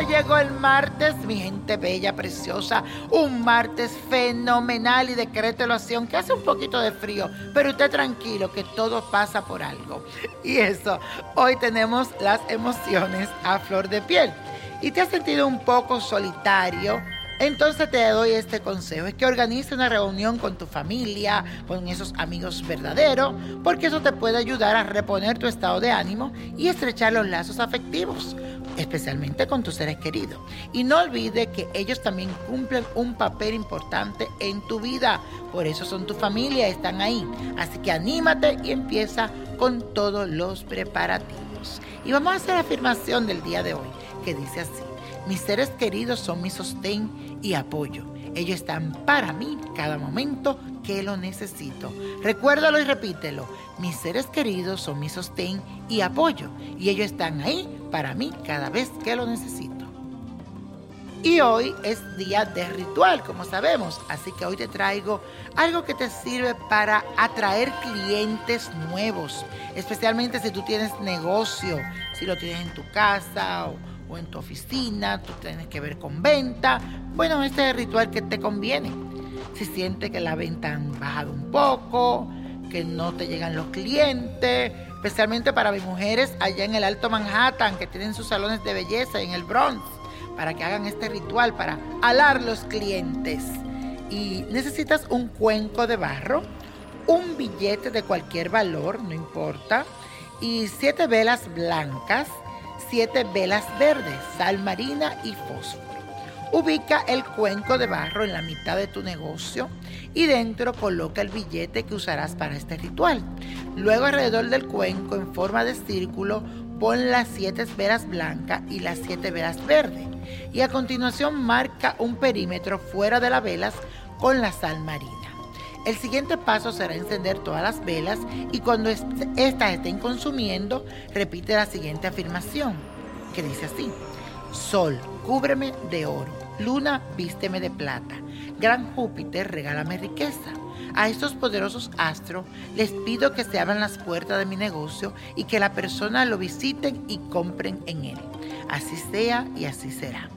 Llegó el martes, mi gente bella, preciosa. Un martes fenomenal y decrételo así, aunque hace un poquito de frío. Pero usted tranquilo, que todo pasa por algo. Y eso, hoy tenemos las emociones a flor de piel. Y te has sentido un poco solitario entonces te doy este consejo, es que organice una reunión con tu familia, con esos amigos verdaderos, porque eso te puede ayudar a reponer tu estado de ánimo y estrechar los lazos afectivos, especialmente con tus seres queridos. Y no olvide que ellos también cumplen un papel importante en tu vida, por eso son tu familia, están ahí. Así que anímate y empieza con todos los preparativos. Y vamos a hacer la afirmación del día de hoy, que dice así. Mis seres queridos son mi sostén y apoyo. Ellos están para mí cada momento que lo necesito. Recuérdalo y repítelo. Mis seres queridos son mi sostén y apoyo. Y ellos están ahí para mí cada vez que lo necesito. Y hoy es día de ritual, como sabemos. Así que hoy te traigo algo que te sirve para atraer clientes nuevos. Especialmente si tú tienes negocio, si lo tienes en tu casa o en tu oficina, tú tienes que ver con venta. Bueno, este es el ritual que te conviene. Si sientes que la venta han bajado un poco, que no te llegan los clientes, especialmente para mis mujeres allá en el Alto Manhattan, que tienen sus salones de belleza en el Bronx, para que hagan este ritual para alar los clientes. Y necesitas un cuenco de barro, un billete de cualquier valor, no importa, y siete velas blancas siete velas verdes, sal marina y fósforo. Ubica el cuenco de barro en la mitad de tu negocio y dentro coloca el billete que usarás para este ritual. Luego alrededor del cuenco en forma de círculo pon las siete velas blancas y las siete velas verdes. Y a continuación marca un perímetro fuera de las velas con la sal marina. El siguiente paso será encender todas las velas y cuando éstas estén consumiendo, repite la siguiente afirmación, que dice así. Sol, cúbreme de oro. Luna, vísteme de plata. Gran Júpiter, regálame riqueza. A estos poderosos astros les pido que se abran las puertas de mi negocio y que la persona lo visiten y compren en él. Así sea y así será.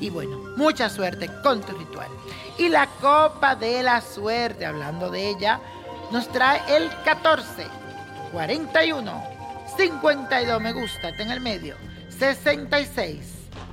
Y bueno, mucha suerte con tu ritual. Y la copa de la suerte, hablando de ella, nos trae el 14, 41, 52, me gusta, está en el medio, 66.